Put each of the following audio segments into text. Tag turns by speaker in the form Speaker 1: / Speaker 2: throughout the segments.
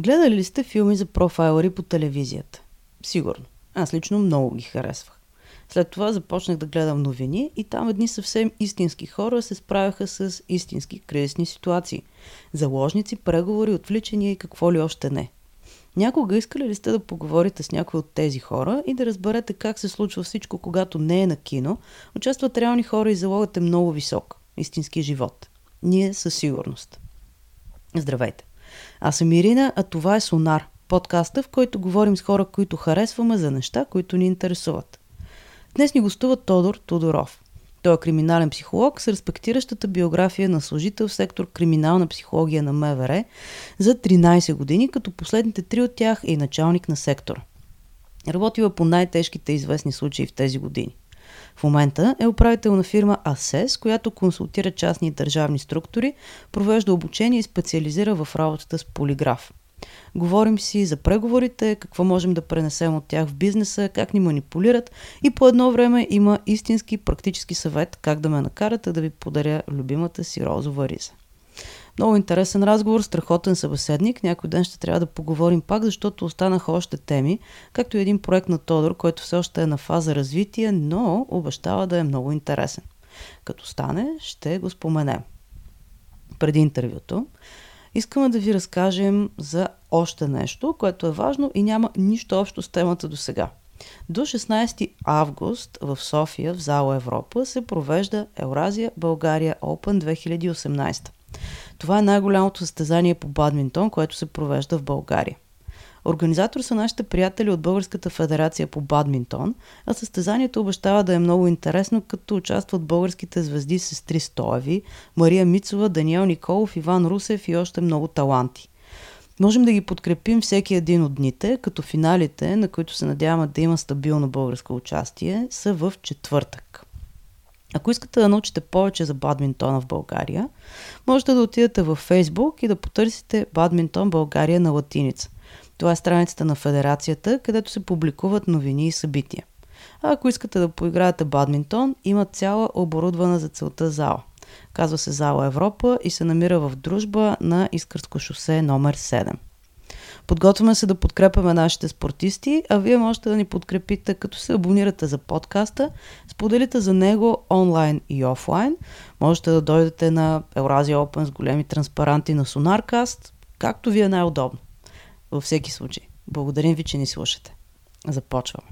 Speaker 1: Гледали ли сте филми за профайлери по телевизията? Сигурно. Аз лично много ги харесвах. След това започнах да гледам новини и там едни съвсем истински хора се справяха с истински кризисни ситуации. Заложници, преговори, отвличания и какво ли още не. Някога искали ли сте да поговорите с някой от тези хора и да разберете как се случва всичко, когато не е на кино, участват реални хора и залогът е много висок. Истински живот. Ние със сигурност. Здравейте! Аз съм Ирина, а това е Сонар, подкаста, в който говорим с хора, които харесваме за неща, които ни интересуват. Днес ни гостува Тодор Тодоров. Той е криминален психолог с респектиращата биография на служител в сектор криминална психология на МВР за 13 години, като последните три от тях е и началник на сектора. Работила по най-тежките известни случаи в тези години. В момента е управител на фирма АСЕС, която консултира частни и държавни структури, провежда обучение и специализира в работата с полиграф. Говорим си за преговорите, какво можем да пренесем от тях в бизнеса, как ни манипулират и по едно време има истински практически съвет как да ме накарате да ви подаря любимата си розова риза. Много интересен разговор, страхотен събеседник. Някой ден ще трябва да поговорим пак, защото останаха още теми, както и един проект на Тодор, който все още е на фаза развитие, но обещава да е много интересен. Като стане, ще го споменем. Преди интервюто, искаме да ви разкажем за още нещо, което е важно и няма нищо общо с темата до сега. До 16 август в София, в зала Европа, се провежда Евразия България Open 2018. Това е най-голямото състезание по бадминтон, което се провежда в България. Организатор са нашите приятели от Българската федерация по бадминтон, а състезанието обещава да е много интересно, като участват българските звезди сестри Стоеви, Мария Мицова, Даниел Николов, Иван Русев и още много таланти. Можем да ги подкрепим всеки един от дните, като финалите, на които се надяваме да има стабилно българско участие, са в четвъртък. Ако искате да научите повече за бадминтона в България, можете да отидете във Facebook и да потърсите Бадминтон България на латиница. Това е страницата на федерацията, където се публикуват новини и събития. А ако искате да поиграете бадминтон, има цяла оборудвана за целта зала. Казва се Зала Европа и се намира в дружба на Искърско шосе номер 7. Подготвяме се да подкрепяме нашите спортисти, а вие можете да ни подкрепите като се абонирате за подкаста, споделите за него онлайн и офлайн. Можете да дойдете на Евразия Open с големи транспаранти на Sonarcast, както ви е най-удобно. Във всеки случай, благодарим ви, че ни слушате. Започваме.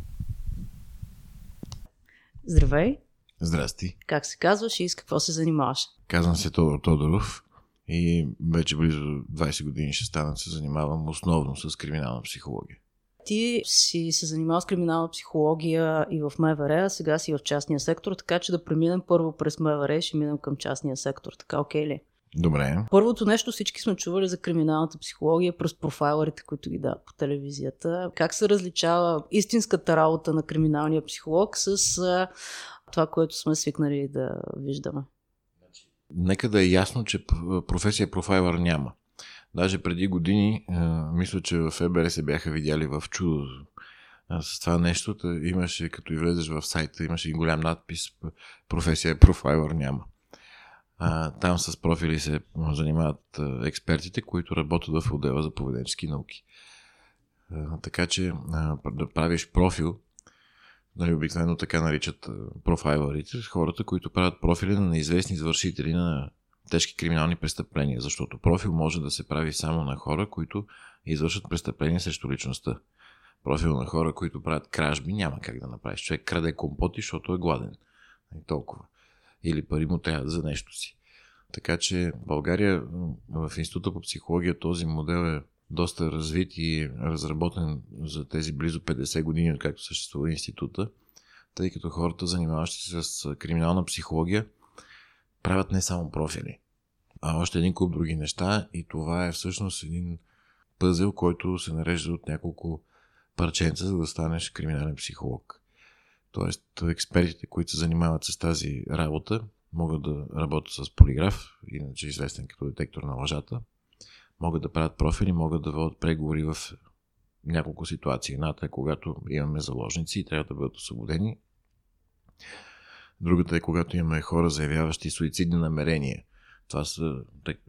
Speaker 1: Здравей!
Speaker 2: Здрасти.
Speaker 1: Как се казваш и с какво се занимаваш?
Speaker 2: Казвам се Тодор Тодоров и вече близо 20 години ще стана се занимавам основно с криминална психология.
Speaker 1: Ти си се занимавал с криминална психология и в МВР, а сега си в частния сектор, така че да преминем първо през МВР и ще минем към частния сектор. Така окей ли?
Speaker 2: Добре.
Speaker 1: Първото нещо всички сме чували за криминалната психология през профайлерите, които ги дават по телевизията. Как се различава истинската работа на криминалния психолог с това, което сме свикнали да виждаме?
Speaker 2: Нека да е ясно, че професия профайлър няма. Даже преди години, мисля, че в ФБР се бяха видяли в чудо с това нещо. Имаше, като и влезеш в сайта, имаше и голям надпис професия профайлър няма. там с профили се занимават експертите, които работят в отдела за поведенчески науки. така че да правиш профил нали, обикновено така наричат профайлерите, хората, които правят профили на неизвестни извършители на тежки криминални престъпления, защото профил може да се прави само на хора, които извършат престъпления срещу личността. Профил на хора, които правят кражби, няма как да направиш. Човек краде компоти, защото е гладен. И нали, толкова. Или пари му трябва за нещо си. Така че в България в Института по психология този модел е доста развит и разработен за тези близо 50 години, откакто съществува института, тъй като хората, занимаващи се с криминална психология, правят не само профили, а още един куп други неща и това е всъщност един пъзел, който се нарежда от няколко парченца, за да станеш криминален психолог. Тоест, експертите, които се занимават с тази работа, могат да работят с полиграф, иначе известен като детектор на лъжата, могат да правят профили, могат да водят преговори в няколко ситуации. Едната е когато имаме заложници и трябва да бъдат освободени. Другата е когато имаме хора, заявяващи суицидни намерения. Това са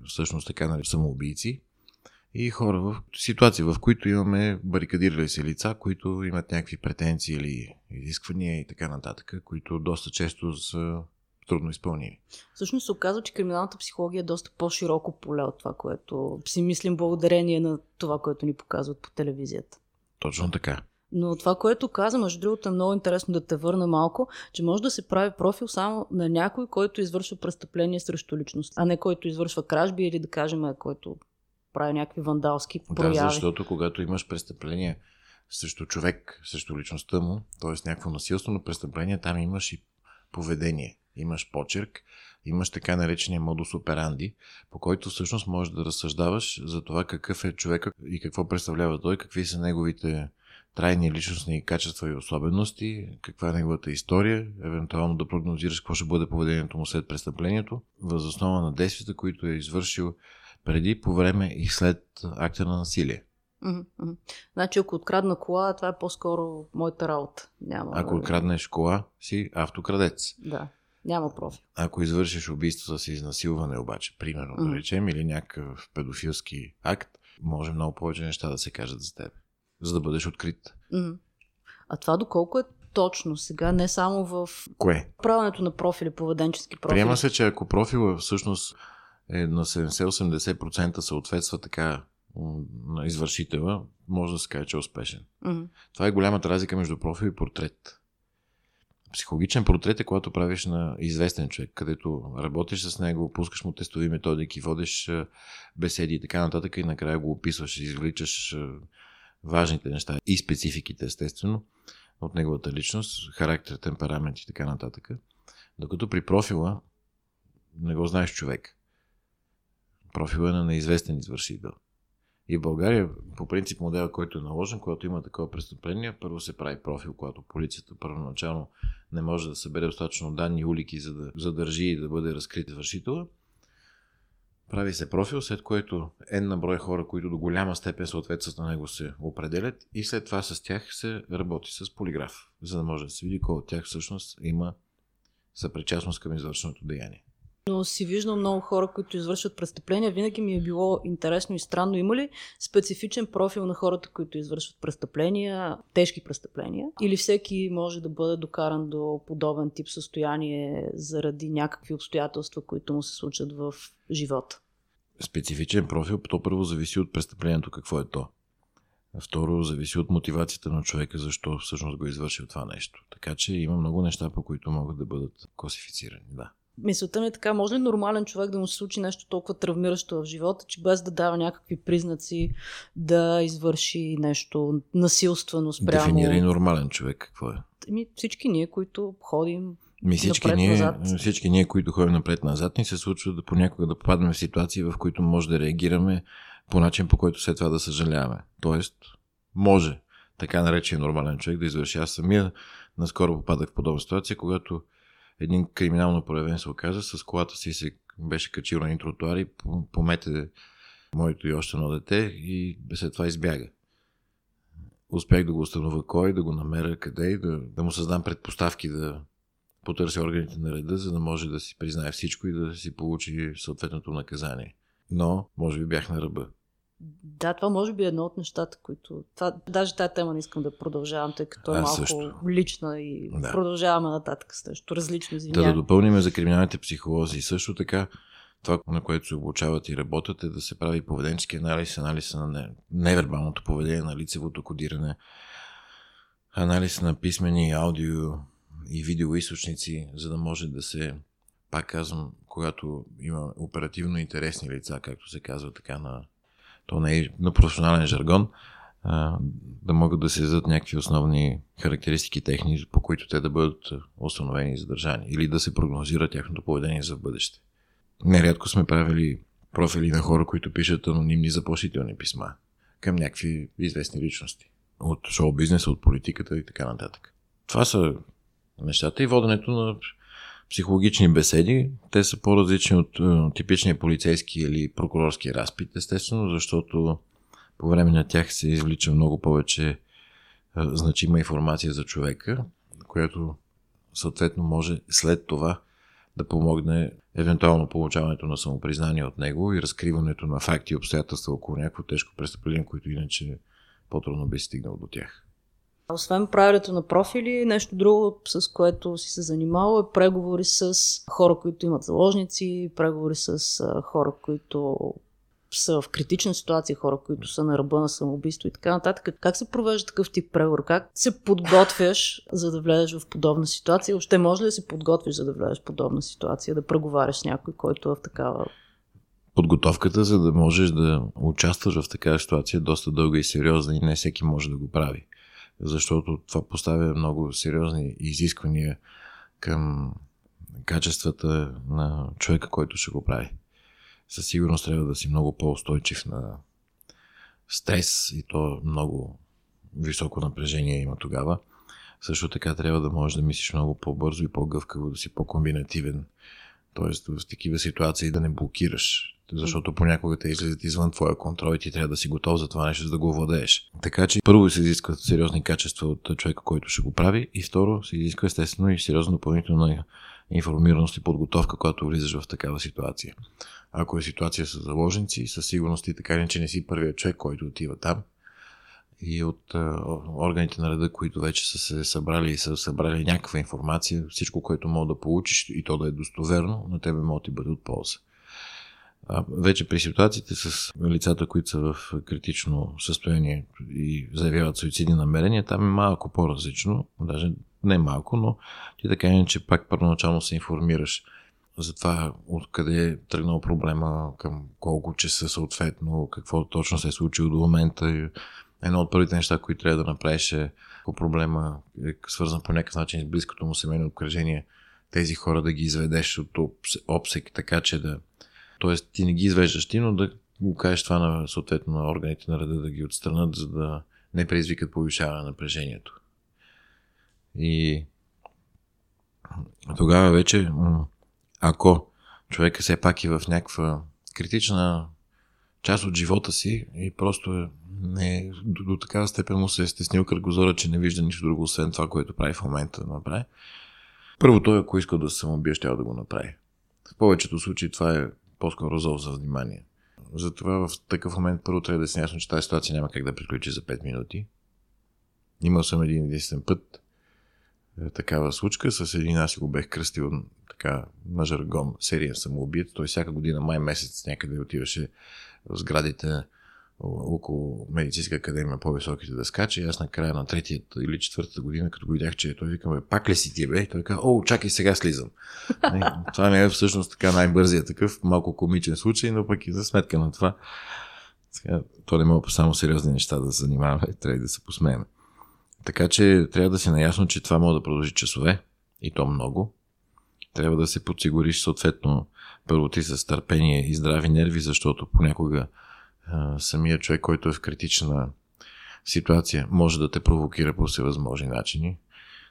Speaker 2: всъщност така нали, самоубийци. и хора в ситуации, в които имаме барикадирали се лица, които имат някакви претенции или изисквания и така нататък, които доста често са трудно изпълними.
Speaker 3: Всъщност се оказва, че криминалната психология е доста по-широко поле от това, което си мислим благодарение на това, което ни показват по телевизията.
Speaker 2: Точно така.
Speaker 3: Но това, което каза, между другото е много интересно да те върна малко, че може да се прави профил само на някой, който извършва престъпление срещу личност, а не който извършва кражби или да кажем, който прави някакви вандалски прояви.
Speaker 2: Да, защото когато имаш престъпление срещу човек, срещу личността му, т.е. някакво насилствено престъпление, там имаш и поведение, имаш почерк, имаш така наречения модус операнди, по който всъщност можеш да разсъждаваш за това какъв е човека и какво представлява той, какви са неговите трайни личностни качества и особености, каква е неговата история, евентуално да прогнозираш какво ще бъде поведението му след престъплението, възоснова на действията, които е извършил преди, по време и след акта на насилие.
Speaker 3: Mm-hmm. Значи, ако открадна кола, това е по-скоро моята работа. Няма
Speaker 2: ако откраднеш кола, си автокрадец.
Speaker 3: Да, няма профил.
Speaker 2: Ако извършиш убийство с изнасилване, обаче, примерно, mm-hmm. да речем, или някакъв педофилски акт, може много повече неща да се кажат за теб, за да бъдеш открит.
Speaker 3: Mm-hmm. А това доколко е точно сега, не само в
Speaker 2: Кое?
Speaker 3: правенето на профили, поведенчески профили.
Speaker 2: Приема се, че ако профила всъщност е на 70-80% съответства така на извършителя, може да се каже, че е успешен.
Speaker 3: Mm-hmm.
Speaker 2: Това е голямата разлика между профил и портрет. Психологичен портрет е когато правиш на известен човек, където работиш с него, пускаш му тестови методики, водиш беседи и така нататък и накрая го описваш, извличаш важните неща и спецификите, естествено, от неговата личност, характер, темперамент и така нататък. Докато при профила не го знаеш човек. Профила е на неизвестен извършител. И в България, по принцип, модела, който е наложен, когато има такова престъпление, първо се прави профил, когато полицията първоначално не може да събере достатъчно данни, улики, за да задържи и да бъде разкрит извършителя. Прави се профил, след което една брой хора, които до голяма степен съответстват на него, се определят и след това с тях се работи с полиграф, за да може да се види кой от тях всъщност има съпричастност към извършеното деяние
Speaker 3: но си виждам много хора, които извършват престъпления. Винаги ми е било интересно и странно. Има ли специфичен профил на хората, които извършват престъпления, тежки престъпления? Или всеки може да бъде докаран до подобен тип състояние заради някакви обстоятелства, които му се случат в живота?
Speaker 2: Специфичен профил, то първо зависи от престъплението, какво е то. Второ, зависи от мотивацията на човека, защо всъщност го е извършил това нещо. Така че има много неща, по които могат да бъдат класифицирани. Да
Speaker 3: мисълта ми е така, може ли нормален човек да му се случи нещо толкова травмиращо в живота, че без да дава някакви признаци да извърши нещо насилствено спрямо...
Speaker 2: Дефинирай нормален човек, какво е?
Speaker 3: Ми, всички ние, които ходим
Speaker 2: ми всички, ние, всички ние, които ходим напред-назад, ни се случва да понякога да попаднем в ситуации, в които може да реагираме по начин, по който след това да съжаляваме. Тоест, може така наречен нормален човек да извърши. Аз самия наскоро попадах в подобна ситуация, когато един криминално проявен се оказа, с колата си се беше качил на един тротуар и помете моето и още едно дете и след това избяга. Успях да го установя кой, да го намеря къде и да, да му създам предпоставки да потърся органите на реда, за да може да си признае всичко и да си получи съответното наказание. Но, може би бях на ръба.
Speaker 3: Да, това може би е едно от нещата, които... Това, даже тази тема не искам да продължавам, тъй като е малко също. лична и да. продължаваме нататък с нещо различно.
Speaker 2: Да, да допълним за криминалните психолози. Също така, това, на което се обучават и работят, е да се прави поведенчески анализ, анализ на невербалното поведение, на лицевото кодиране, анализ на писмени, аудио и видеоисточници, за да може да се, пак казвам, когато има оперативно интересни лица, както се казва така на то не е на професионален жаргон, а, да могат да се издадат някакви основни характеристики техни, по които те да бъдат установени и задържани или да се прогнозира тяхното поведение за бъдеще. Нерядко сме правили профили на хора, които пишат анонимни заплашителни писма към някакви известни личности. От шоу-бизнеса, от политиката и така нататък. Това са нещата и воденето на психологични беседи. Те са по-различни от е, типичния полицейски или прокурорски разпит, естествено, защото по време на тях се извлича много повече е, значима информация за човека, която съответно може след това да помогне евентуално получаването на самопризнание от него и разкриването на факти и обстоятелства около някакво тежко престъпление, които иначе по-трудно би стигнал до тях.
Speaker 3: Освен правилето на профили, нещо друго, с което си се занимавал е преговори с хора, които имат заложници, преговори с хора, които са в критична ситуация, хора, които са на ръба на самоубийство и така нататък. Как се провежда такъв тип преговор? Как се подготвяш, за да влезеш в подобна ситуация? Още може ли да се подготвиш, за да влезеш в подобна ситуация, да преговаряш с някой, който е в такава
Speaker 2: подготовката, за да можеш да участваш в такава ситуация е доста дълга и сериозна и не всеки може да го прави. Защото това поставя много сериозни изисквания към качествата на човека, който ще го прави със сигурност трябва да си много по-устойчив на стрес и то много високо напрежение има тогава. Също така трябва да можеш да мислиш много по-бързо и по-гъвкаво, да си по-комбинативен. Тоест в такива ситуации да не блокираш, защото понякога те излизат извън твоя контрол и ти трябва да си готов за това нещо, за да го владееш. Така че първо се изискват сериозни качества от човека, който ще го прави и второ се изисква естествено и сериозно допълнителна информираност и подготовка, когато влизаш в такава ситуация. Ако е ситуация с заложници, със сигурност и така че не си първият човек, който отива там. И от органите на реда, които вече са се събрали и са събрали някаква информация, всичко, което мога да получиш и то да е достоверно, на тебе може да ти бъде от полза. А, вече при ситуациите с лицата, които са в критично състояние и заявяват суицидни намерения, там е малко по-различно, даже не малко, но ти така че пак първоначално се информираш за това откъде е тръгнал проблема, към колко часа съответно, какво точно се е случило до момента. Едно от първите неща, които трябва да направиш е, ако проблема е свързан по някакъв начин с близкото му семейно обкръжение, тези хора да ги изведеш от обсек, така че да... Тоест ти не ги извеждаш ти, но да го кажеш това на съответно на органите на реда да ги отстранат, за да не предизвикат повишаване на напрежението. И тогава вече ако човека все пак е в някаква критична част от живота си и просто е, не, до, до такава степен му се е стеснил кръгозора, че не вижда нищо друго, освен това, което прави в момента да направи. Първо той, ако иска да се самоубие, ще да го направи. В повечето случаи това е по-скоро зов за внимание. Затова в такъв момент първо трябва да си ясно, че тази ситуация няма как да приключи за 5 минути. Имал съм един единствен път, е, такава случка. С един аз го бех кръстил така на жаргон серия самоубиец. Той всяка година, май месец, някъде отиваше сградите около медицинска академия по-високите да скача. И аз на края на третията или четвъртата година, като го видях, че той викаме, пак ли си ти бе? И той каза, о, чакай, сега слизам. и, това ми е всъщност така най-бързия такъв, малко комичен случай, но пък и за сметка на това. Сега, то не мога по само сериозни неща да се занимаваме, трябва да се посмеем. Така че трябва да си наясно, че това може да продължи часове и то много. Трябва да се подсигуриш съответно първо ти с търпение и здрави нерви, защото понякога а, самия човек, който е в критична ситуация, може да те провокира по всевъзможни начини.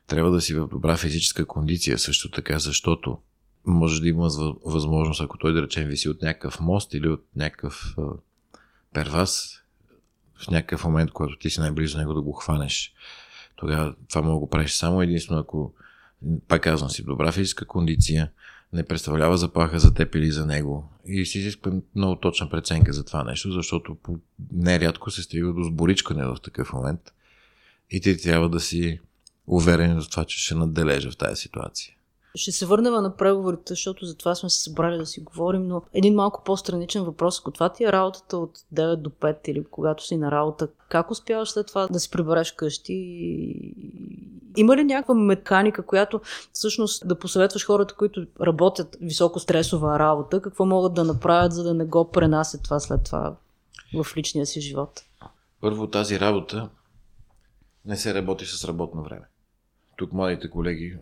Speaker 2: Трябва да си в добра физическа кондиция също така, защото може да има възможност, ако той да речем виси от някакъв мост или от някакъв а, первас, в някакъв момент, когато ти си най-близо него да го хванеш. Тогава това мога да го правиш само единствено ако, пак казвам си, добра физическа кондиция, не представлява заплаха за теб или за него. И си изисква много точна преценка за това нещо, защото нерядко се стига до сборичкане в такъв момент. И ти трябва да си уверен в това, че ще надележа в тази ситуация.
Speaker 3: Ще се върнем на преговорите, защото за това сме се събрали да си говорим, но един малко по-страничен въпрос. Ако това ти е работата от 9 до 5 или когато си на работа, как успяваш след това да си прибереш къщи? Има ли някаква механика, която всъщност да посъветваш хората, които работят високо стресова работа, какво могат да направят, за да не го пренасят това след това в личния си живот?
Speaker 2: Първо тази работа не се работи с работно време. Тук младите колеги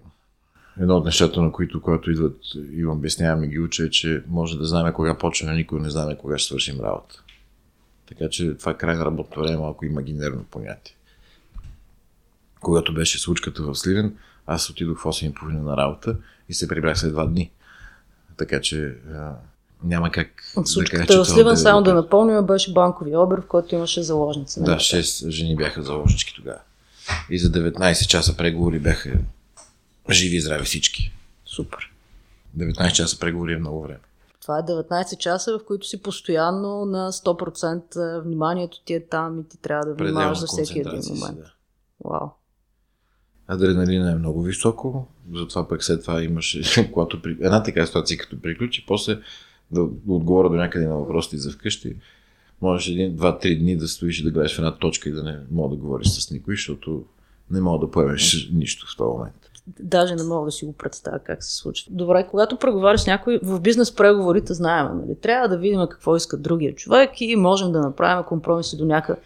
Speaker 2: едно от нещата, на които, когато идват и обяснявам и ги уча, е, че може да знаем кога почваме, никой не знаме кога ще свършим работа. Така че това е край на работно време, малко имагинерно понятие. Когато беше случката в Сливен, аз отидох в 8.30 на работа и се прибрах след два дни. Така че а, няма как
Speaker 3: От случката да кажа, в Сливен, само да напомним, беше банкови обер, в който имаше заложници.
Speaker 2: Да, 6 жени бяха заложнички тогава. И за 19 часа преговори бяха Живи и здрави всички.
Speaker 3: Супер.
Speaker 2: 19 часа преговори е много време.
Speaker 3: Това е 19 часа, в които си постоянно на 100% вниманието ти е там и ти трябва да внимаваш за всеки един момент. Да. Вау.
Speaker 2: Адреналина е много високо, затова пък след това имаше, когато при... една така ситуация като приключи, после да отговоря до някъде на въпросите за вкъщи, можеш един, два, три дни да стоиш и да гледаш в една точка и да не мога да говориш с никой, защото не мога да поемеш нищо в този момент.
Speaker 3: Даже не мога да си го представя как се случва. Добре, когато преговаряш с някой, в бизнес преговорите знаем, нали? Трябва да видим какво иска другия човек и можем да направим компромиси до някъде.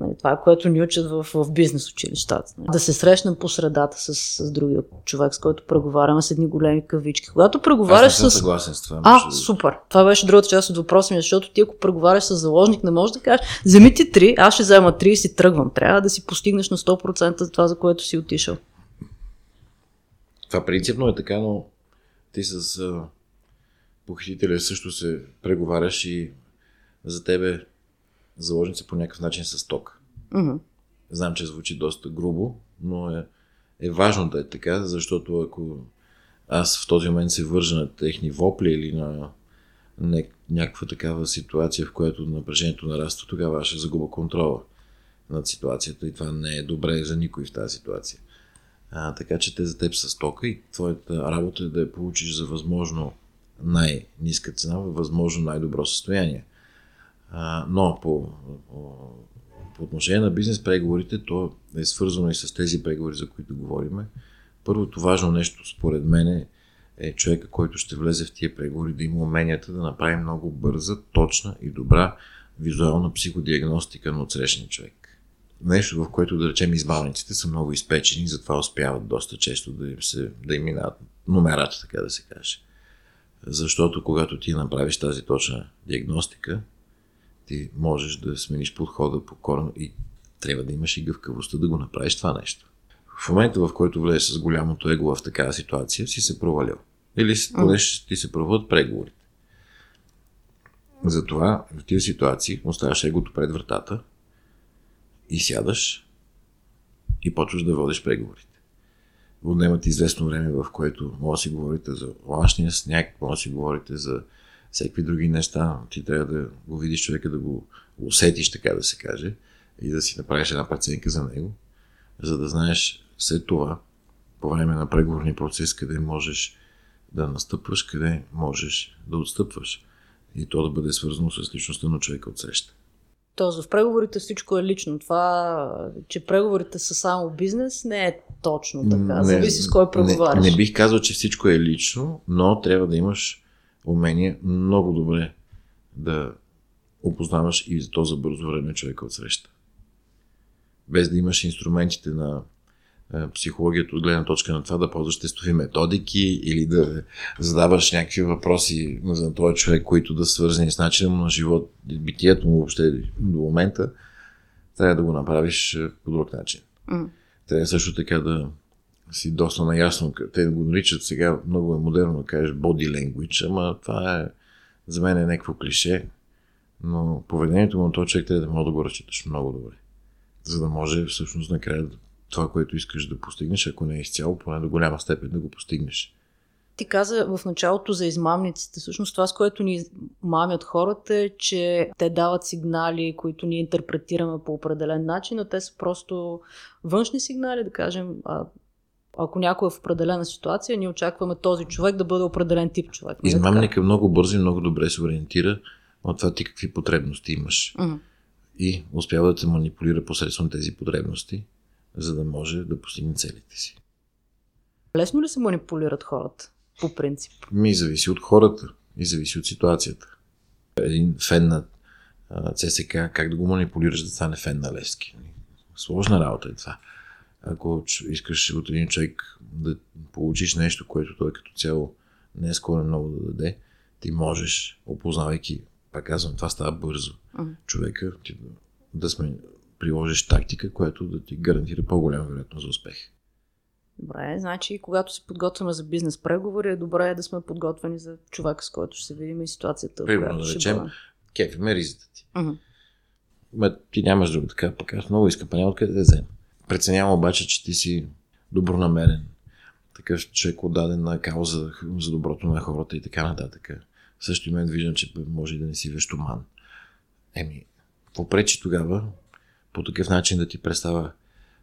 Speaker 3: Нали, това е което ни учат в, в бизнес училищата. Нали. Да се срещнем по средата с, с другия човек, с който преговаряме с едни големи кавички. Когато преговаряш
Speaker 2: с...
Speaker 3: съгласен
Speaker 2: с това.
Speaker 3: А, супер. Това беше другата част от въпроса ми, защото ти ако преговаряш с заложник, не можеш да кажеш, вземи ти три, аз ще взема три и си тръгвам. Трябва да си постигнеш на 100% за това, за което си отишъл.
Speaker 2: Това принципно е така, но ти с а, похитителя също се преговаряш и за тебе заложници по някакъв начин с ток.
Speaker 3: Mm-hmm.
Speaker 2: Знам, че звучи доста грубо, но е, е важно да е така, защото ако аз в този момент се вържа на техни вопли или на не, някаква такава ситуация, в която напрежението нараства, тогава аз ще загуба контрола над ситуацията и това не е добре за никой в тази ситуация. А, така че те за теб са стока и твоята работа е да я получиш за възможно най-ниска цена, възможно най-добро състояние. А, но по, по, по отношение на бизнес преговорите, то е свързано и с тези преговори, за които говорим. Първото важно нещо, според мен, е, е човека, който ще влезе в тия преговори, да има уменията да направи много бърза, точна и добра визуална психодиагностика на отсрещния човек. Нещо, в което, да речем, избавниците са много изпечени, затова успяват доста често да им, се, да им минават номерата, така да се каже. Защото когато ти направиш тази точна диагностика, ти можеш да смениш подхода по корено и трябва да имаш и гъвкавостта да го направиш това нещо. В момента, в който влезеш с голямото его в такава ситуация, си се провалил. Или поне ти се провалят преговорите. Затова в тези ситуации оставяш егото пред вратата и сядаш и почваш да водиш преговорите. Отнемат известно време, в което може да си говорите за лашния сняг, може да си говорите за всеки други неща. Ти трябва да го видиш човека, да го усетиш, така да се каже, и да си направиш една преценка за него, за да знаеш след това, по време на преговорния процес, къде можеш да настъпваш, къде можеш да отстъпваш. И то да бъде свързано с личността на човека от среща.
Speaker 3: Тоест в преговорите всичко е лично. Това, че преговорите са само бизнес, не е точно така. Не, Зависи с кой преговаряш.
Speaker 2: Не, не бих казал, че всичко е лично, но трябва да имаш умение много добре да опознаваш и за то за бързо време човека от среща. Без да имаш инструментите на психологията от гледна точка на това да ползваш тестови методики или да задаваш някакви въпроси за този човек, които да свързани с начина му на живот, битието му въобще до момента, трябва да го направиш е, по друг начин.
Speaker 3: Mm.
Speaker 2: Трябва също така да си доста наясно. Те го наричат сега, много е модерно да кажеш body language, ама това е за мен е някакво клише, но поведението му на този човек трябва да може да го разчиташ много добре. За да може всъщност накрая това, което искаш да постигнеш, ако не е изцяло, поне до голяма степен да го постигнеш.
Speaker 3: Ти каза в началото за измамниците. Всъщност това, с което ни мамят хората е, че те дават сигнали, които ние интерпретираме по определен начин, но те са просто външни сигнали, да кажем, а, ако някой е в определена ситуация, ние очакваме този човек да бъде определен тип човек.
Speaker 2: Нали Измамника много бързо и много добре се ориентира от това ти какви потребности имаш.
Speaker 3: Mm-hmm.
Speaker 2: И успява да те манипулира посредством тези потребности, за да може да постигне целите си.
Speaker 3: Лесно ли се манипулират хората, по принцип?
Speaker 2: Ми зависи от хората и зависи от ситуацията. Един фен на ЦСК, как да го манипулираш да стане фен на Левски? Сложна работа е това ако искаш от един човек да получиш нещо, което той като цяло не е скоро много да даде, ти можеш, опознавайки, пак казвам, това става бързо.
Speaker 3: Mm.
Speaker 2: Човека ти да сме, приложиш тактика, която да ти гарантира по-голяма вероятност за успех.
Speaker 3: Добре, значи когато се подготвяме за бизнес преговори, е добре да сме подготвени за човека, с който ще се видим и ситуацията.
Speaker 2: Примерно, да речем, кефи ме ризата ти.
Speaker 3: Mm-hmm.
Speaker 2: Ма, ти нямаш друго така, пък аз много искам, па няма откъде да взема. Преценявам обаче, че ти си добронамерен. такъв човек отдаден на кауза за доброто на хората и така нататък. В същия момент виждам, че може да не си вещоман. Еми, какво пречи тогава по такъв начин да ти представя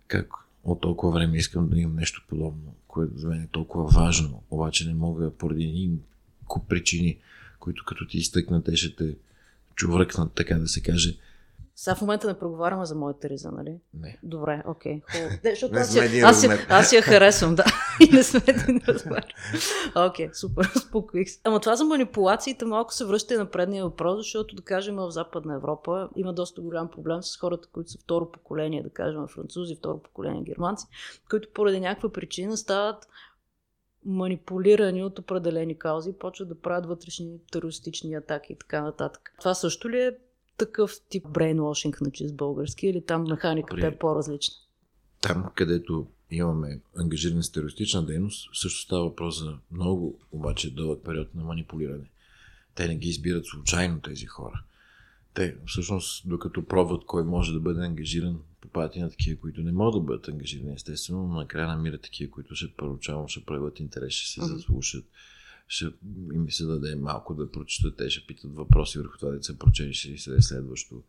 Speaker 2: как от толкова време искам да имам нещо подобно, което за мен е толкова важно, обаче не мога поради един куп причини, които като ти изтъкнат, те ще те чувръкнат, така да се каже,
Speaker 3: сега в момента не проговаряме за моята риза, нали?
Speaker 2: Не.
Speaker 3: Добре, окей. Okay, защото
Speaker 2: не
Speaker 3: аз,
Speaker 2: сме
Speaker 3: аз, аз я харесвам, да. И не сме един размер. Окей, супер, успокоих се. Ама това за манипулациите малко се връща и на предния въпрос, защото, да кажем, в Западна Европа има доста голям проблем с хората, които са второ поколение, да кажем, французи, второ поколение германци, които поради някаква причина стават манипулирани от определени каузи и почват да правят вътрешни терористични атаки и така нататък. Това също ли е такъв тип брейнвошинг на чист български или там механиката
Speaker 2: При-
Speaker 3: е по-различна?
Speaker 2: Там, където имаме ангажиране с терористична дейност, също става въпрос за много, обаче дълъг период на манипулиране. Те не ги избират случайно тези хора. Те, всъщност, докато пробват кой може да бъде ангажиран, попадат и на такива, които не могат да бъдат ангажирани, естествено, но накрая намират такива, които ще първоначално ще проявят интерес, ще се заслушат, ще им се даде малко да прочитат, те ще питат въпроси върху това, деца прочели, ще се следващо.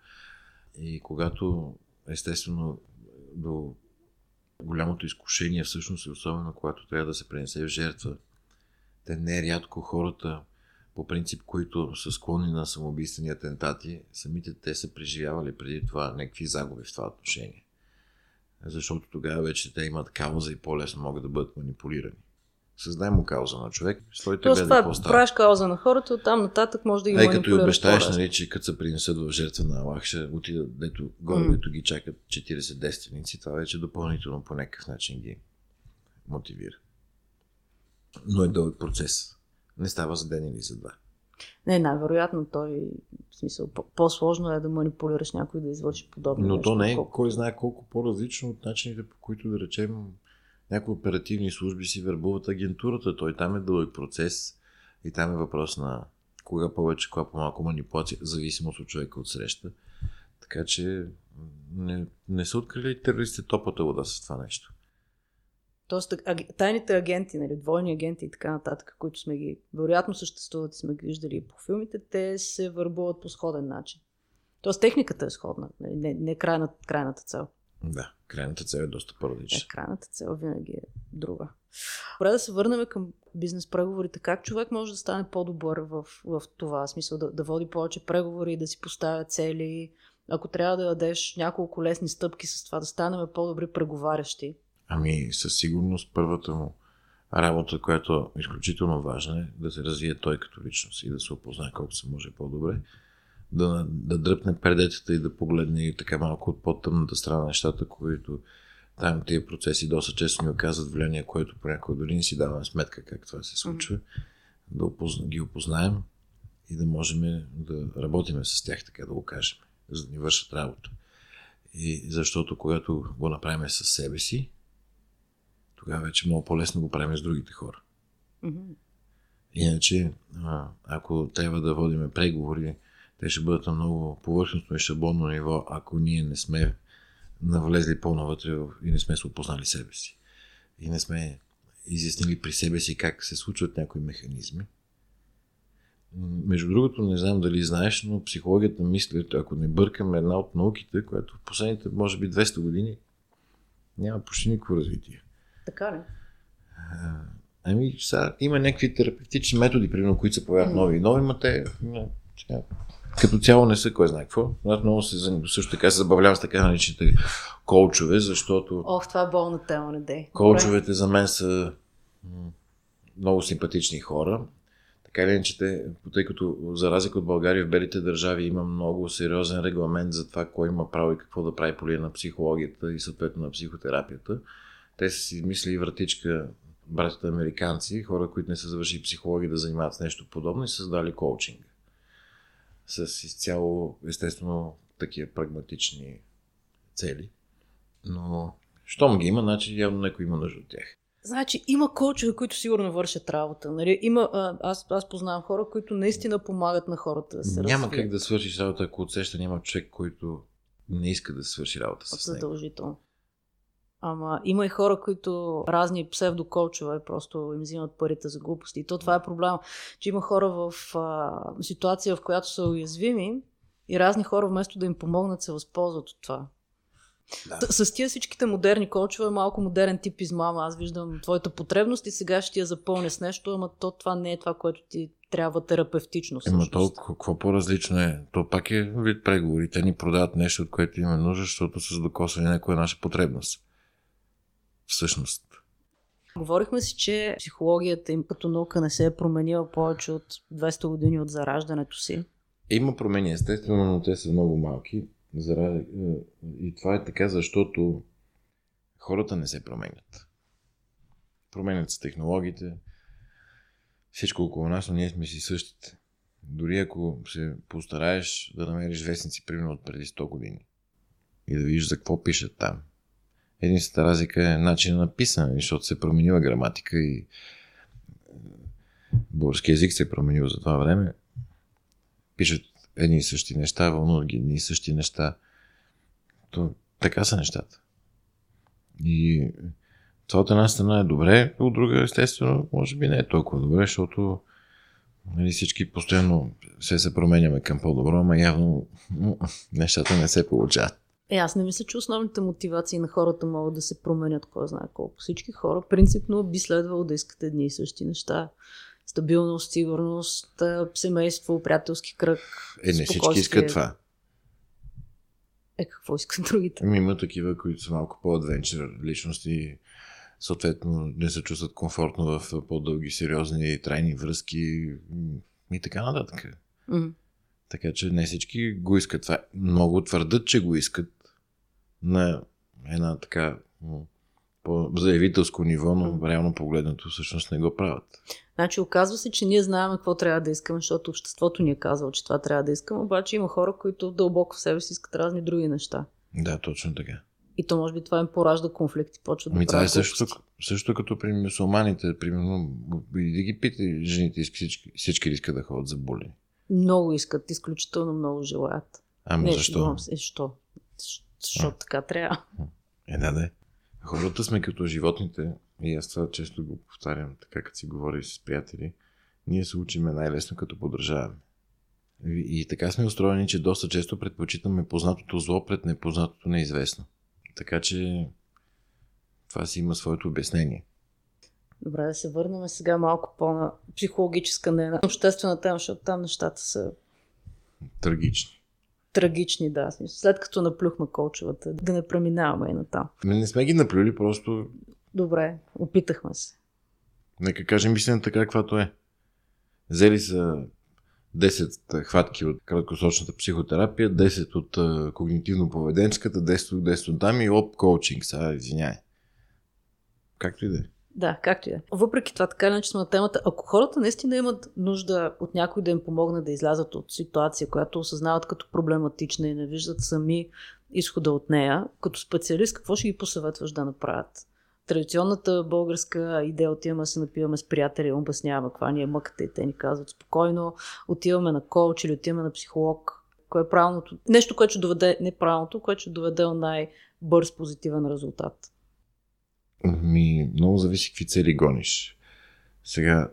Speaker 2: И когато, естествено, до голямото изкушение всъщност е особено когато трябва да се пренесе в жертва. Те не рядко хората, по принцип, които са склонни на самоубийствени атентати, самите те са преживявали преди това някакви загуби в това отношение. Защото тогава вече те имат кауза и по-лесно могат да бъдат манипулирани. Създай му кауза на човек, стой
Speaker 3: Тоест,
Speaker 2: гледай
Speaker 3: това
Speaker 2: какво
Speaker 3: е,
Speaker 2: става.
Speaker 3: правиш кауза на хората, оттам нататък може да ги
Speaker 2: Ей, като и обещаеш,
Speaker 3: по-лесно.
Speaker 2: нали, че като се принесат в жертва на Аллах, ще отидат дето, горе, дето ги чакат 40 действеници, това вече допълнително по някакъв начин ги мотивира. Но е дълъг процес. Не става за ден или за два.
Speaker 3: Не, най-вероятно той, в смисъл, по- по-сложно е да манипулираш някой да извърши подобно
Speaker 2: Но
Speaker 3: нещо.
Speaker 2: то не е
Speaker 3: отколкото-
Speaker 2: кой знае колко по-различно от начините, по които да речем някои оперативни служби си вербуват агентурата. Той там е дълъг процес и там е въпрос на кога повече, кога по-малко манипулация, зависимост от човека от среща. Така че не, не са открили терористите топлата вода с това нещо.
Speaker 3: Тоест, тайните агенти, нали, двойни агенти и така нататък, които сме ги, вероятно съществуват и сме ги виждали по филмите, те се върбуват по сходен начин. Тоест, техниката е сходна, нали, не, не крайната, крайната цел.
Speaker 2: Да, крайната цел е доста
Speaker 3: Е,
Speaker 2: по-различна.
Speaker 3: крайната цел винаги е друга. Добре да се върнем към бизнес преговорите. Как човек може да стане по-добър в, в това? В смисъл да, да води повече преговори, да си поставя цели. Ако трябва да дадеш няколко лесни стъпки с това, да станем по-добри преговарящи.
Speaker 2: Ами, със сигурност първата му работа, която е изключително важна е да се развие той като личност и да се опознае колко се може по-добре. Да, да дръпне предетата и да погледне и така малко от по-тъмната страна на нещата, които там тези процеси доста често ни оказват влияние, което понякога дори не си даваме сметка как това се случва. Да опозна, ги опознаем и да можем да работиме с тях, така да го кажем, за да ни вършат работа. И защото когато го направим със себе си, тогава вече много по-лесно го правим с другите хора.
Speaker 3: Мгм.
Speaker 2: Иначе, а, ако трябва да водиме преговори, те ще бъдат на много повърхностно и шаблонно ниво, ако ние не сме навлезли по-навътре и не сме се опознали себе си. И не сме изяснили при себе си как се случват някои механизми. Между другото, не знам дали знаеш, но психологията мисли, ако не бъркаме една от науките, която в последните, може би, 200 години няма почти никакво развитие.
Speaker 3: Така ли?
Speaker 2: Ами, сега има някакви терапевтични методи, примерно, които се появяват нови и нови, но те като цяло не са кой знае какво. Аз много се занимавам, също така се забавлявам с така наречените коучове, защото
Speaker 3: Ох, това е болна тема, не дей.
Speaker 2: коучовете за мен са много симпатични хора. Така или иначе, те, тъй като за разлика от България в белите държави има много сериозен регламент за това кой има право и какво да прави по линия на психологията и съответно на психотерапията. Те са си измислили вратичка братята американци, хора, които не са завършили психология да занимават с нещо подобно и създали коучинг. С изцяло, естествено, такива прагматични цели. Но, щом ги има, значи явно някой има нужда от тях.
Speaker 3: Значи има коучове, които сигурно вършат работа. Нали? Има, а, аз, аз познавам хора, които наистина помагат на хората да се
Speaker 2: Няма
Speaker 3: развият.
Speaker 2: как да свършиш работа, ако отсеща няма човек, който не иска да свърши работа с него.
Speaker 3: Задължително. Ама има и хора, които разни псевдоколчове просто им взимат парите за глупости. И то това е проблем, че има хора в а, ситуация, в която са уязвими и разни хора вместо да им помогнат се възползват от това. Да. С, с тия всичките модерни колчове, малко модерен тип измама. Аз виждам твоята потребност и сега ще я запълня с нещо, ама то това не е това, което ти трябва терапевтично.
Speaker 2: Ема то какво по-различно е? То пак е вид преговори. Те ни продават нещо, от което има нужда, защото са докосвали някоя наша потребност. Всъщност.
Speaker 3: Говорихме си, че психологията им като наука не се е променила повече от 200 години от зараждането си.
Speaker 2: Има промени, естествено, но те са много малки. Е, и това е така, защото хората не се променят. Променят се технологиите, всичко около нас, но ние сме си същите. Дори ако се постараеш да намериш вестници, примерно от преди 100 години и да видиш за какво пишат там. Единствената разлика е начин на писане, защото се е променила граматика и български язик се е променил за това време. Пишат едни и същи неща, вълнуват ги едни и същи неща. То, така са нещата. И това от една страна е добре, от друга естествено може би не е толкова добре, защото нали, всички постоянно се се променяме към по-добро, ама явно нещата не се получават.
Speaker 3: Е, аз не мисля, че основните мотивации на хората могат да се променят, кой знае колко. Всички хора, принципно, би следвало да искат едни и същи неща. Стабилност, сигурност, семейство, приятелски кръг.
Speaker 2: Е, не всички искат това.
Speaker 3: Е, какво искат другите?
Speaker 2: Ми има такива, които са малко по-адвенчър личности, съответно не се чувстват комфортно в по-дълги, сериозни, трайни връзки и така нататък. Mm-hmm. Така че не всички го искат това. Много твърдат, че го искат на една така по-заявителско ниво, но реално погледнато всъщност не го правят.
Speaker 3: Значи оказва се, че ние знаем какво трябва да искаме, защото обществото ни е казало, че това трябва да искаме, обаче има хора, които дълбоко в себе си искат разни други неща.
Speaker 2: Да, точно така.
Speaker 3: И то може би това им поражда конфликти, почва
Speaker 2: да Ми, това е също, също като при мусулманите, примерно, и да ги пита жените, всички, всички искат да ходят за боли.
Speaker 3: Много искат, изключително много желаят.
Speaker 2: Ами Не, защо?
Speaker 3: Е, защо? Защото така трябва.
Speaker 2: Е, да, да. Хората сме като животните, и аз това често го повтарям, така като си говори с приятели, ние се учиме най-лесно като подражаваме. И, така сме устроени, че доста често предпочитаме познатото зло пред непознатото неизвестно. Така че това си има своето обяснение.
Speaker 3: Добре, да се върнем сега малко по-на психологическа, не на обществена тема, защото там нещата са...
Speaker 2: Трагични.
Speaker 3: Трагични, да. След като наплюхме колчевата, да не преминаваме и на там.
Speaker 2: Не, не сме ги наплюли, просто...
Speaker 3: Добре, опитахме се.
Speaker 2: Нека кажем истината каквато е. Взели са 10 хватки от краткосрочната психотерапия, 10 от когнитивно-поведенската, 10 от 10 от там и оп коучинг. Сега, извиняй. Както и да е.
Speaker 3: Да, както и е. Въпреки това, така иначе на темата, ако хората наистина имат нужда от някой да им помогне да излязат от ситуация, която осъзнават като проблематична и не виждат сами изхода от нея, като специалист, какво ще ги посъветваш да направят? Традиционната българска идея отиваме да се напиваме с приятели, обясняваме каква ни е мъката и те ни казват спокойно, отиваме на коуч или отиваме на психолог. Кое е правилното? Нещо, което ще доведе, не правилното, което ще доведе до най-бърз позитивен резултат.
Speaker 2: Ми, много зависи какви цели гониш. Сега,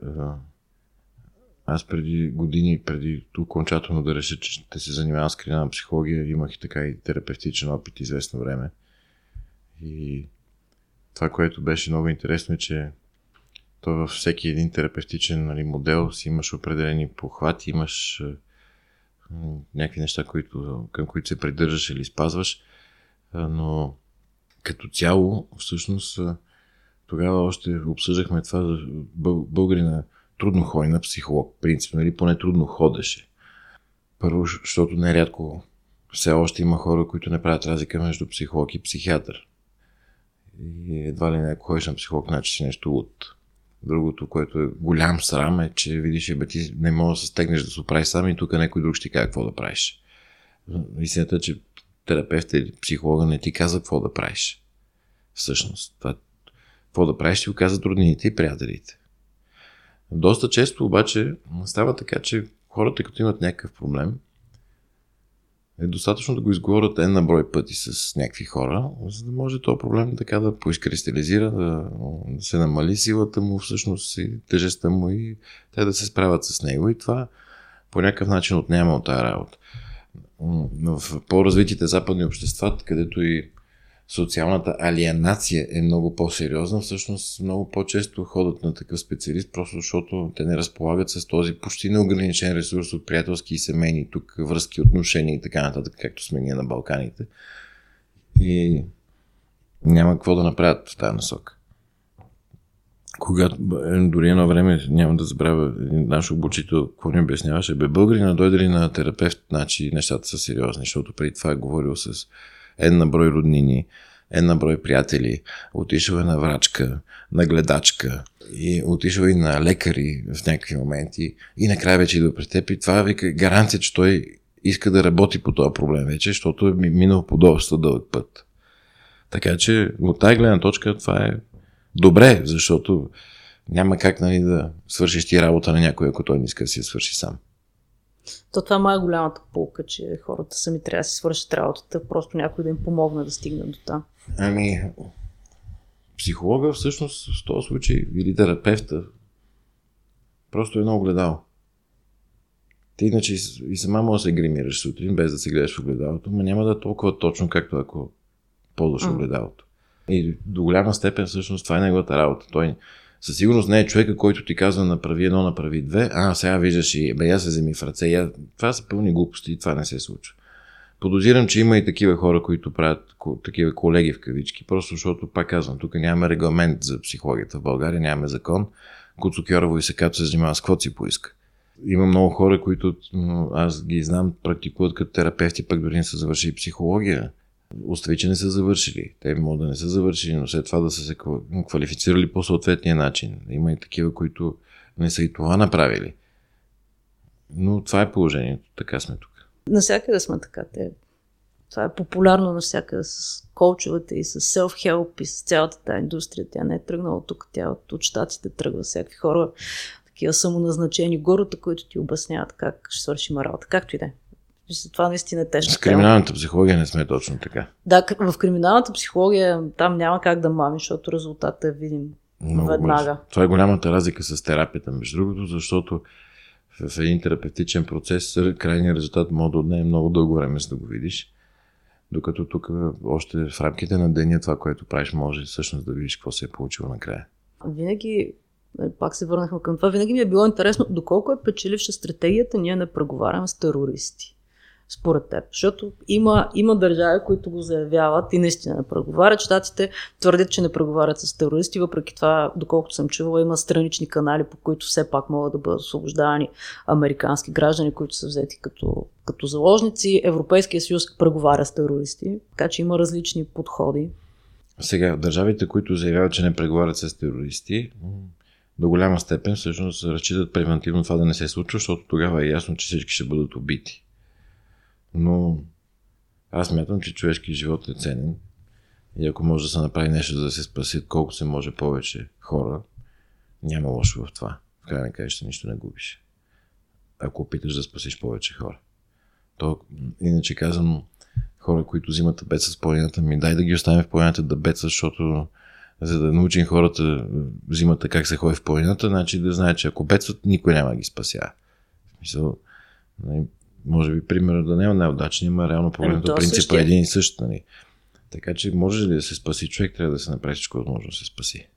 Speaker 2: аз преди години, преди окончателно да реша, че ще се занимавам с криминална психология, имах и така и терапевтичен опит известно време. И това, което беше много интересно е, че то във всеки един терапевтичен нали, модел си имаш определени похвати, имаш някакви неща, които, към които се придържаш или спазваш, но като цяло, всъщност, тогава още обсъждахме това за българина трудно ходи на психолог, принципно, или поне трудно ходеше. Първо, защото нерядко все още има хора, които не правят разлика между психолог и психиатър. И едва ли не, ако ходиш на психолог, значи си нещо от Другото, което е голям срам е, че видиш, бе, ти не можеш да се стегнеш да се оправиш сам и тук някой друг ще ти каже какво да правиш. Истината е, че терапевта или психолога не ти казва какво да правиш. Всъщност, това, какво да правиш, ти го казват роднините и приятелите. Доста често обаче става така, че хората като имат някакъв проблем, е достатъчно да го изговорят една брой пъти с някакви хора, за да може този проблем така да поизкристализира, да, да се намали силата му всъщност и тежестта му и те да се справят с него и това по някакъв начин отнема от тази работа. В по-развитите западни общества, където и социалната алиенация е много по-сериозна, всъщност много по-често ходят на такъв специалист, просто защото те не разполагат с този почти неограничен ресурс от приятелски и семейни тук връзки, отношения и така нататък, както сме ние на Балканите. И няма какво да направят в тази насока. Когато, е, дори едно време, няма да забравя, наш обучител, какво ни обясняваше, бе, българина дойде ли на терапевт, значи нещата са сериозни, защото преди това е говорил с една брой роднини, една брой приятели, отишъл е на врачка, на гледачка и отишъл и на лекари в някакви моменти и накрая вече идва при теб и това вика гаранция, че той иска да работи по този проблем вече, защото е минал по доста дълъг път. Така че от тази гледна точка това е добре, защото няма как нали, да свършиш ти работа на някой, ако той не иска да си я свърши сам.
Speaker 3: То това е май голямата полка, че хората сами трябва да си свършат работата, просто някой да им помогне да стигнат до там.
Speaker 2: Ами, психолога всъщност в този случай или терапевта просто е едно огледало. Ти иначе и сама може да се гримираш сутрин, без да се гледаш в огледалото, но няма да е толкова точно, както ако ползваш mm. огледалото. И до голяма степен всъщност това е неговата работа. Той със сигурност не е човека, който ти казва направи едно, направи две, а сега виждаш и бе, я се вземи в ръце. Я... Това са пълни глупости и това не се случва. Подозирам, че има и такива хора, които правят такива колеги в кавички, просто защото, пак казвам, тук нямаме регламент за психологията в България, нямаме закон. Куцо Кьорово и се като се занимава с какво си поиска. Има много хора, които аз ги знам, практикуват като терапевти, пък дори не са завършили психология остави, не са завършили. Те могат да не са завършили, но след това да са се квалифицирали по съответния начин. Има и такива, които не са и това направили. Но това е положението. Така сме тук.
Speaker 3: Насякъде сме така. Те. Това е популярно навсякъде с коучовете и с self-help и с цялата тази индустрия. Тя не е тръгнала тук, тя от, от щатите тръгва. Всякакви хора, такива самоназначени гората, които ти обясняват как ще свършим работа. Както и да е. Това наистина е тежко.
Speaker 2: С криминалната психология не сме точно така.
Speaker 3: Да, в криминалната психология там няма как да мами, защото резултатът е видим Много веднага. Бързо.
Speaker 2: Това е голямата разлика с терапията, между другото, защото в един терапевтичен процес крайният резултат може да отнеме много дълго време, за да го видиш. Докато тук още в рамките на деня това, което правиш, може всъщност да видиш какво се е получило накрая.
Speaker 3: Винаги е, пак се върнахме към това. Винаги ми е било интересно доколко е печеливша стратегията ние не преговаряме с терористи според теб? Защото има, има държави, които го заявяват и наистина не преговарят. Штатите твърдят, че не преговарят с терористи, въпреки това, доколкото съм чувала, има странични канали, по които все пак могат да бъдат освобождавани американски граждани, които са взети като, като заложници. Европейския съюз преговаря с терористи, така че има различни подходи.
Speaker 2: Сега, държавите, които заявяват, че не преговарят с терористи, до голяма степен всъщност разчитат превентивно това да не се случва, защото тогава е ясно, че всички ще бъдат убити. Но аз мятам, че човешки живот е ценен и ако може да се направи нещо, да се спасят колко се може повече хора, няма лошо в това. В край на краища нищо не губиш. Ако опиташ да спасиш повече хора. То, иначе казвам, хора, които взимат беца с планината, ми дай да ги оставим в планината да беца, защото за да научим хората зимата как се ходи в планината, значи да знаят, че ако бедстват, никой няма да ги спася. Мисъл, нали, може би, примерно да няма най-удачни, има реално погледнато ами, принципа е един и същ. Нали? Така че може ли да се спаси човек, трябва да се направи всичко възможно да се спаси.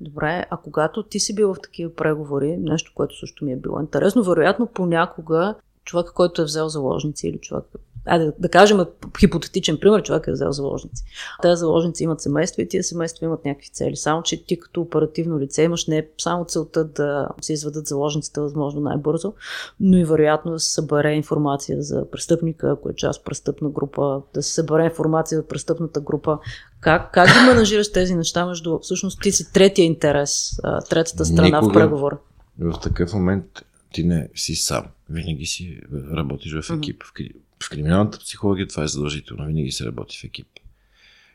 Speaker 3: Добре, а когато ти си бил в такива преговори, нещо, което също ми е било интересно, вероятно понякога човек, който е взел заложници или човек, айде да, да кажем хипотетичен пример, човек е взел заложници. Тези заложници имат семейства и тия семейства имат някакви цели. Само, че ти като оперативно лице имаш не само целта да се изведат заложниците възможно най-бързо, но и вероятно да се събере информация за престъпника, ако е част престъпна група, да се събере информация за престъпната група. Как, как да менажираш тези неща между всъщност ти си третия интерес, третата страна Никога в преговора?
Speaker 2: В такъв момент ти не си сам. Винаги си работиш в екип. Mm-hmm. В криминалната психология това е задължително. Винаги се работи в екип.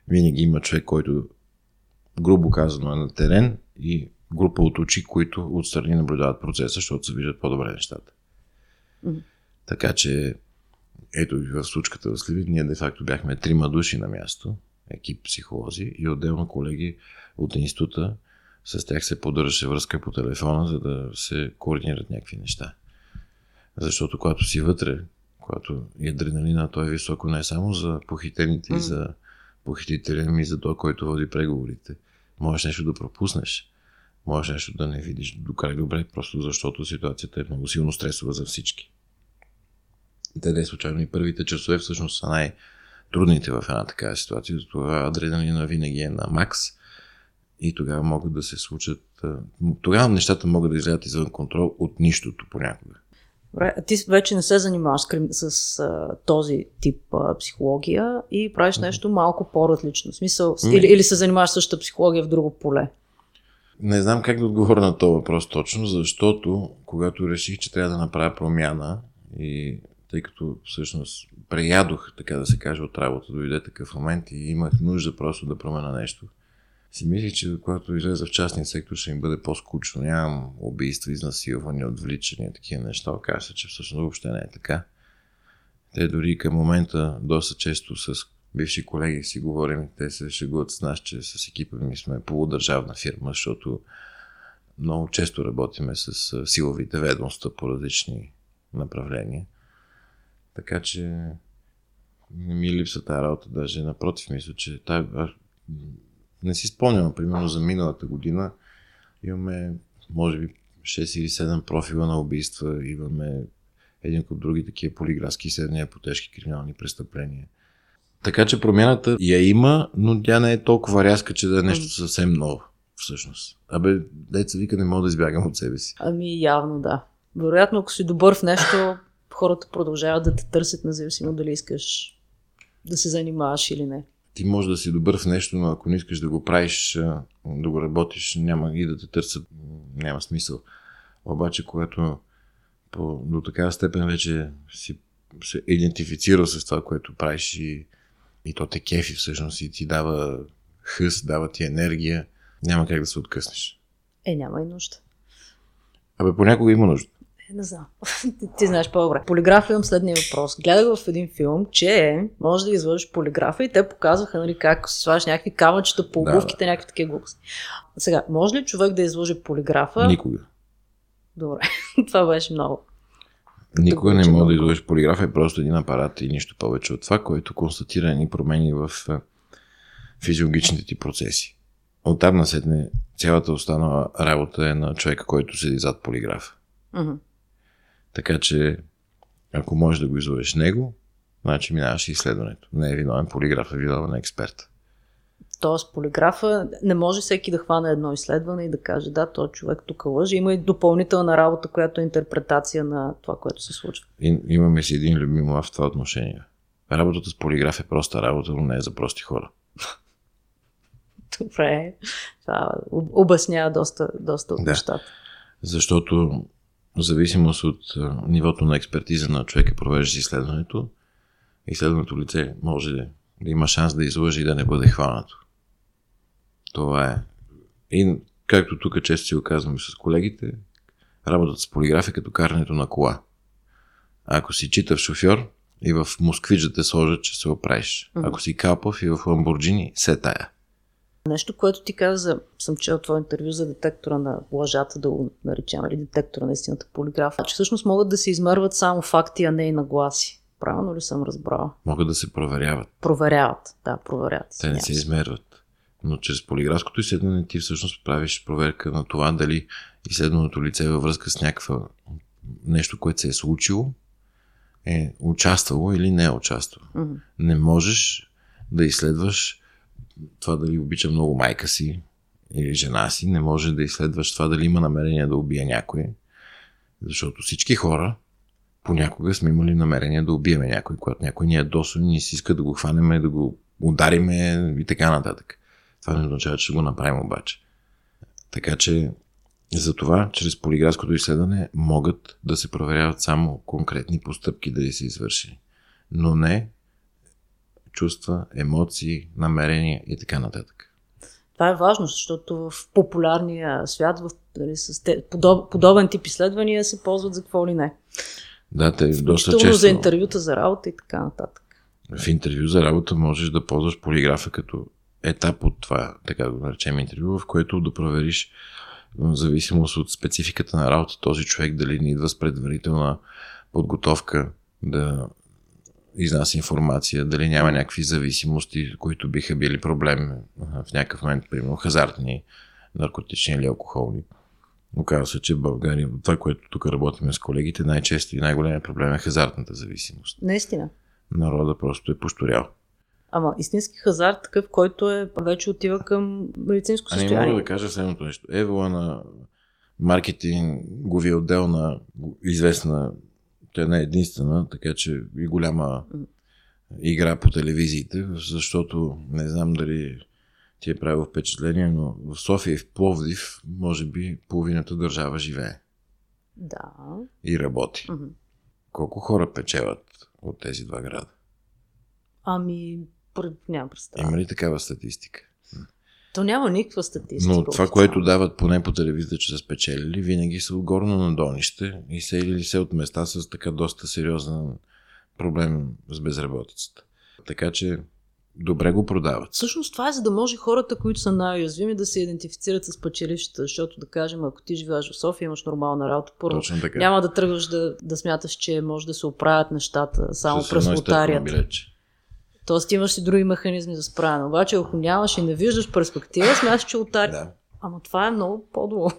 Speaker 2: Винаги има човек, който грубо казано е на терен и група от очи, които отстрани наблюдават процеса, защото се виждат по-добре нещата. Mm-hmm. Така че ето в случката в Сливи, ние де факто бяхме трима души на място, екип психолози и отделно колеги от института, с тях се поддържаше връзка по телефона, за да се координират някакви неща. Защото когато си вътре, когато и адреналина, той е високо не само за похитените mm. и за похитителя ми, за той, който води преговорите. Можеш нещо да пропуснеш. Можеш нещо да не видиш до край добре, просто защото ситуацията е много силно стресова за всички. Те не случайно и първите часове всъщност са най-трудните в една такава ситуация. Това адреналина винаги е на макс и тогава могат да се случат. Тогава нещата могат да излязат извън контрол от нищото понякога.
Speaker 3: Добре, ти вече не се занимаваш с, с а, този тип а, психология и правиш нещо малко по-различно. Смисъл, или, или се занимаваш с същата психология в друго поле?
Speaker 2: Не знам как да отговоря на този въпрос точно, защото когато реших, че трябва да направя промяна и тъй като всъщност преядох, така да се каже, от работа, дойде такъв момент и имах нужда просто да променя нещо – си мислих, че когато излезе в частния сектор ще им бъде по-скучно. Нямам убийства, изнасилвания, отвличания, такива неща. Оказва се, че всъщност въобще не е така. Те дори към момента доста често с бивши колеги си говорим, те се шегуват с нас, че с екипа ми сме полудържавна фирма, защото много често работиме с силовите ведомства по различни направления. Така че не ми липса тази работа, даже напротив, мисля, че тази, не си спомням, примерно за миналата година имаме, може би, 6 или 7 профила на убийства, имаме един от други такива полиграфски изследвания по тежки криминални престъпления. Така че промяната я има, но тя не е толкова рязка, че да е нещо съвсем ново, всъщност. Абе, деца вика, не мога да избягам от себе си.
Speaker 3: Ами, явно да. Вероятно, ако си добър в нещо, хората продължават да те търсят, независимо дали искаш да се занимаваш или не
Speaker 2: ти може да си добър в нещо, но ако не искаш да го правиш, да го работиш, няма и да те търсят, няма смисъл. Обаче, когато по, до такава степен вече си се идентифицирал с това, което правиш и, и то те кефи всъщност и ти дава хъс, дава ти енергия, няма как да се откъснеш.
Speaker 3: Е, няма и нужда.
Speaker 2: Абе, понякога има нужда.
Speaker 3: Не знам. ти, ти знаеш по-добре. Полиграф имам следния въпрос. Гледах в един филм, че може да извършиш полиграфа и те показваха нали, как си слагаш някакви камъчета по обувките, да, да. някакви такива глупости. Сега, може ли човек да изложи полиграфа?
Speaker 2: Никога.
Speaker 3: Добре, това беше много.
Speaker 2: Никога не може да изложиш полиграфа, е просто един апарат и нищо повече от това, което констатира ни промени в физиологичните ти процеси. Оттам насетне цялата останала работа е на човека, който седи зад полиграфа. Uh-huh. Така че, ако можеш да го излъжеш него, значи минаваш изследването. Не е виновен полиграф, е виновен експерт.
Speaker 3: Тоест, полиграфа не може всеки да хване едно изследване и да каже, да, то човек тук лъжи. Има и допълнителна работа, която е интерпретация на това, което се случва.
Speaker 2: И, имаме си един любим в това отношение. Работата с полиграф е проста работа, но не е за прости хора.
Speaker 3: Добре. Това обяснява доста, доста от да. нещата.
Speaker 2: Защото в зависимост от нивото на експертиза на човека, провеждащ изследването, изследването лице може да има шанс да излъжи и да не бъде хванато. Това е. И както тук често си оказваме с колегите, работата с полиграф е като карането на кола. Ако си читав шофьор и в москвич да те сложат, че се оправиш. Ако си капав и в ламборджини, се тая.
Speaker 3: Нещо, което ти каза, съм чел твое интервю за детектора на лъжата, да го наричам, или детектора на истината полиграфа, че всъщност могат да се измерват само факти, а не и нагласи. Правилно ли съм разбрала?
Speaker 2: Могат да се проверяват.
Speaker 3: Проверяват, да, проверяват.
Speaker 2: Те не се измерват. Но чрез полиграфското изследване ти всъщност правиш проверка на това дали изследваното лице във връзка с някаква нещо, което се е случило, е участвало или не е участвало. Mm-hmm. Не можеш да изследваш това дали обича много майка си или жена си, не може да изследваш това дали има намерение да убие някой, защото всички хора понякога сме имали намерение да убиеме някой, когато някой ни е досон и си иска да го хванеме, да го удариме и така нататък. Това не означава, че го направим обаче. Така че за това, чрез полиграфското изследване могат да се проверяват само конкретни постъпки дали са извършени, но не чувства, емоции, намерения и така нататък.
Speaker 3: Това е важно, защото в популярния свят в, дали, с те, подоб, подобен тип изследвания се ползват за какво ли не.
Speaker 2: Да, те доста често.
Speaker 3: за интервюта за работа и така нататък.
Speaker 2: В интервю за работа можеш да ползваш полиграфа като етап от това, така да го наречем интервю, в което да провериш в зависимост от спецификата на работа този човек дали не идва с предварителна подготовка да изнася информация, дали няма някакви зависимости, които биха били проблем в някакъв момент, примерно хазартни, наркотични или алкохолни. Оказва се, че в България, това, което тук работим с колегите, най-често и най-големият проблем е хазартната зависимост.
Speaker 3: Наистина.
Speaker 2: Народа просто е пошторял.
Speaker 3: Ама истински хазарт, такъв, който е вече отива към медицинско
Speaker 2: А не
Speaker 3: състояние.
Speaker 2: мога да кажа следното нещо. Евола на маркетинговия отдел на известна, тя не е единствена, така че и голяма игра по телевизиите, защото не знам дали ти е правило впечатление, но в София и в Пловдив, може би, половината държава живее
Speaker 3: Да.
Speaker 2: и работи.
Speaker 3: Мгм.
Speaker 2: Колко хора печелят от тези два града?
Speaker 3: Ами, пред... нямам представа.
Speaker 2: Има ли такава статистика?
Speaker 3: То няма никаква статистика.
Speaker 2: Но това, което дават поне по телевизията, че са спечелили, винаги са отгорно на донище и са или се от места с така доста сериозен проблем с безработицата. Така че добре го продават.
Speaker 3: Всъщност това е за да може хората, които са най-уязвими, да се идентифицират с печелищата, защото да кажем, ако ти живееш в София, имаш нормална работа, първо
Speaker 2: Точно така.
Speaker 3: няма да тръгваш да, да смяташ, че може да се оправят нещата само
Speaker 2: С
Speaker 3: през лотарията. Тоест имаш и други механизми за справяне. Обаче ако нямаш и не виждаш перспектива, смяташ, че лотари...
Speaker 2: Да,
Speaker 3: Ама това е много по-долу.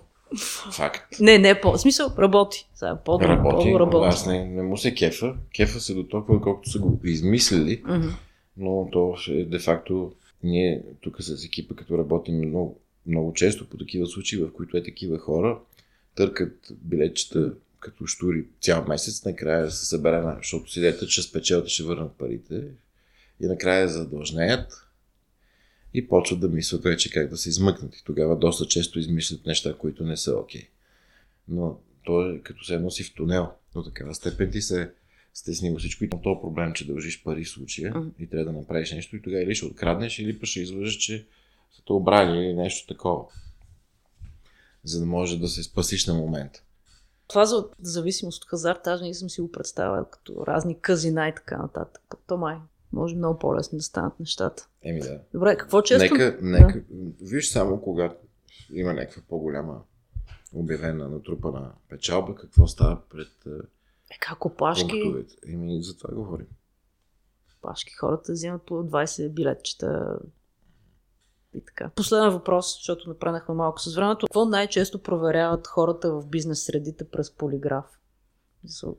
Speaker 2: факт.
Speaker 3: Не, не е по... В смисъл, работи. Сега, по-долу,
Speaker 2: Работи,
Speaker 3: по-долу работи.
Speaker 2: аз не, не му се кефа. Кефа се до толкова, колкото са го измислили,
Speaker 3: Мгм.
Speaker 2: но то е де-факто ние тук с екипа, като работим много, много често по такива случаи, в които е такива хора, търкат билетчета като штури цял месец, накрая се събере, защото си дете, че спечелят и ще върнат парите и накрая задължнеят и почват да мислят вече как да се измъкнат. И тогава доста често измислят неща, които не са окей. Но то е като се носи в тунел. До такава степен ти се стеснило всичко и на този проблем, че дължиш пари в случая и трябва да направиш нещо и тогава или ще откраднеш, или пък ще излъжеш, че са те обрали или нещо такова. За да може да се спасиш на момента.
Speaker 3: Това за зависимост от хазарт, аз не съм си го представил като разни казина и така нататък. То май, може много по-лесно да станат нещата.
Speaker 2: Еми да.
Speaker 3: Добре, какво често...
Speaker 2: Нека, нека, виж само когато има някаква по-голяма обявена натрупана печалба, какво става пред е,
Speaker 3: Е, как опашки,
Speaker 2: пунктовете. Еми, за това говорим.
Speaker 3: опашки хората взимат по 20 билетчета и така. Последен въпрос, защото напреднахме малко с времето. Какво най-често проверяват хората в бизнес средите през полиграф?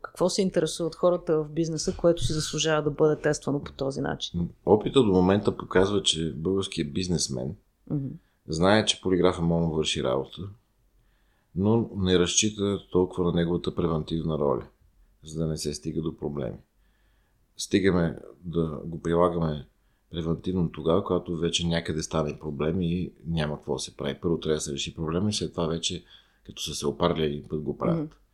Speaker 3: Какво се интересуват хората в бизнеса, което си заслужава да бъде тествано по този начин?
Speaker 2: Опита до момента показва, че българският бизнесмен
Speaker 3: Мгм.
Speaker 2: знае, че полиграфа може да му върши работа, но не разчита толкова на неговата превентивна роля, за да не се стига до проблеми. Стигаме да го прилагаме превентивно тогава, когато вече някъде стане проблем и няма какво да се прави. Първо трябва да се реши проблема и след това вече, като са се опарли един път го правят. А,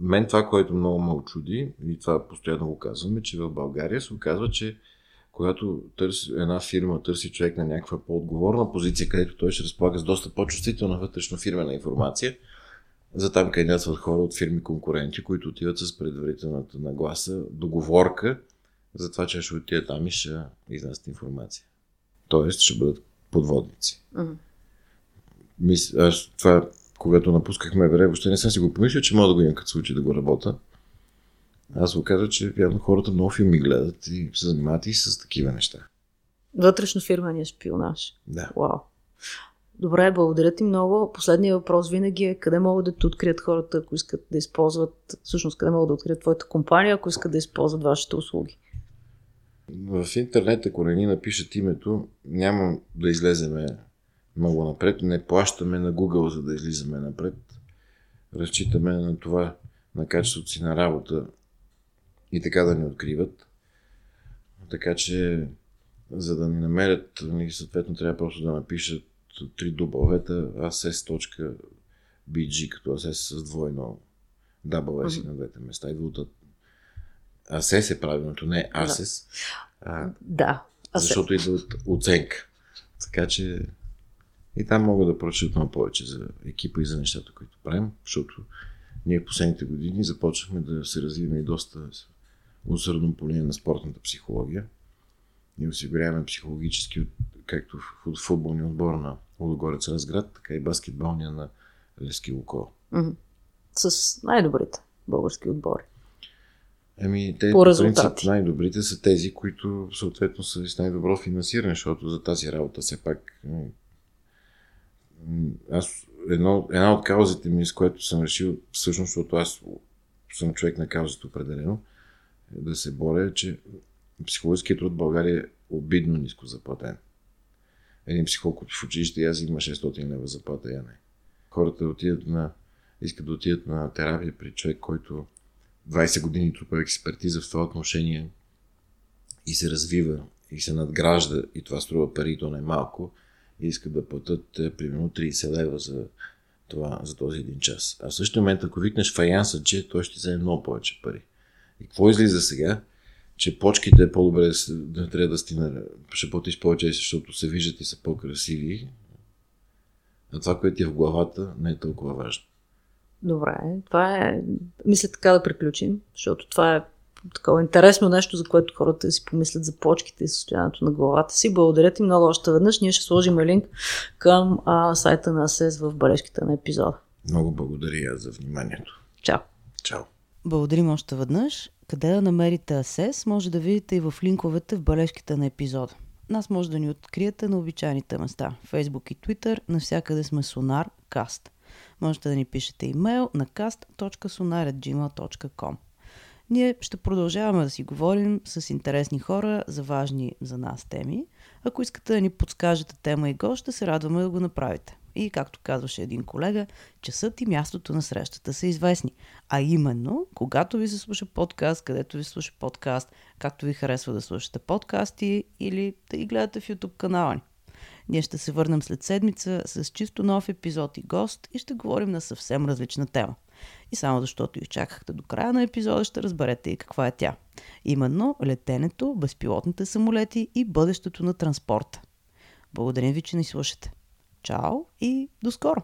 Speaker 2: мен това, което много ме очуди, и това постоянно го казваме, че в България се оказва, че когато търси, една фирма търси човек на някаква по-отговорна позиция, където той ще разполага с доста по-чувствителна вътрешно фирмена информация, за там кандидатстват хора от фирми конкуренти, които отиват с предварителната нагласа, договорка, за това, че ще отидат там и ще изнасят информация. Тоест ще бъдат подводници.
Speaker 3: Мгм.
Speaker 2: Мис... Аз това, когато напускахме ВР, въобще не съм си го помислил, че мога да го имам като случай да го работя. Аз го казах, че явно хората много филми гледат и се занимават и с такива неща.
Speaker 3: Вътрешно фирмения шпионаж.
Speaker 2: Да.
Speaker 3: Вау. Добре, благодаря ти много. Последният въпрос винаги е къде могат да те открият хората, ако искат да използват, всъщност къде могат да открият твоята компания, ако искат да използват вашите услуги.
Speaker 2: В интернет, ако не ни напишат името, няма да излеземе много напред. Не плащаме на Google, за да излизаме напред. Разчитаме на това, на качеството си на работа и така да ни откриват. Така че, за да ни намерят, ни съответно трябва просто да напишат три дубовета access.bg, като access с двойно double S
Speaker 3: Мгм.
Speaker 2: на двете места. Идва от Access е правилното, не Access. А,
Speaker 3: Да. А се...
Speaker 2: защото идва от оценка. Така че и там мога да прочитат много повече за екипа и за нещата, които правим, защото ние в последните години започнахме да се развиваме и доста усърдно по линия на спортната психология. Ние осигуряваме психологически, както в футболния отбор на Лудогорец Разград, така и баскетболния на Лески Лукол.
Speaker 3: С най-добрите български отбори.
Speaker 2: Ами, те
Speaker 3: По
Speaker 2: принцип, най-добрите са тези, които съответно са с най-добро финансиране, защото за тази работа все пак аз едно, една от каузите ми, с което съм решил, всъщност, защото аз съм човек на каузата определено, е да се боря, е, че психологическият труд в България е обидно ниско заплатен. Един психолог в училище аз има 600 лева заплата, я не. Хората отидат на, искат да отидат на терапия при човек, който 20 години трупа експертиза в това отношение и се развива и се надгражда и това струва пари, то не е малко, искат да платят е, примерно 30 лева за, това, за този един час. А в същия момент, ако викнеш фаянса, че той ще вземе много повече пари. И какво излиза сега? Че почките е по-добре да трябва да стина, ще платиш повече, защото се виждат и са по-красиви. А това, което е в главата, не е толкова важно.
Speaker 3: Добре, това е... Мисля така да приключим, защото това е такова интересно нещо, за което хората си помислят за почките и състоянието на главата си. Благодаря ти много още веднъж. Ние ще сложим линк към а, сайта на АСЕС в бележките на епизода.
Speaker 2: Много благодаря за вниманието.
Speaker 3: Чао!
Speaker 2: Чао!
Speaker 1: Благодарим още веднъж. Къде да намерите Асес, може да видите и в линковете в бележките на епизода. Нас може да ни откриете на обичайните места. Facebook и Twitter, навсякъде сме Sonar Cast. Можете да ни пишете имейл на cast.sonar.gmail.com Ние ще продължаваме да си говорим с интересни хора за важни за нас теми. Ако искате да ни подскажете тема и гост, ще се радваме да го направите. И както казваше един колега, часът и мястото на срещата са известни. А именно, когато ви се слуша подкаст, където ви слуша подкаст, както ви харесва да слушате подкасти или да ги гледате в YouTube канала ни. Ние ще се върнем след седмица с чисто нов епизод и гост и ще говорим на съвсем различна тема. И само защото изчакахте до края на епизода, ще разберете и каква е тя. Именно летенето, безпилотните самолети и бъдещето на транспорта. Благодарим ви, че ни слушате. Чао и до скоро!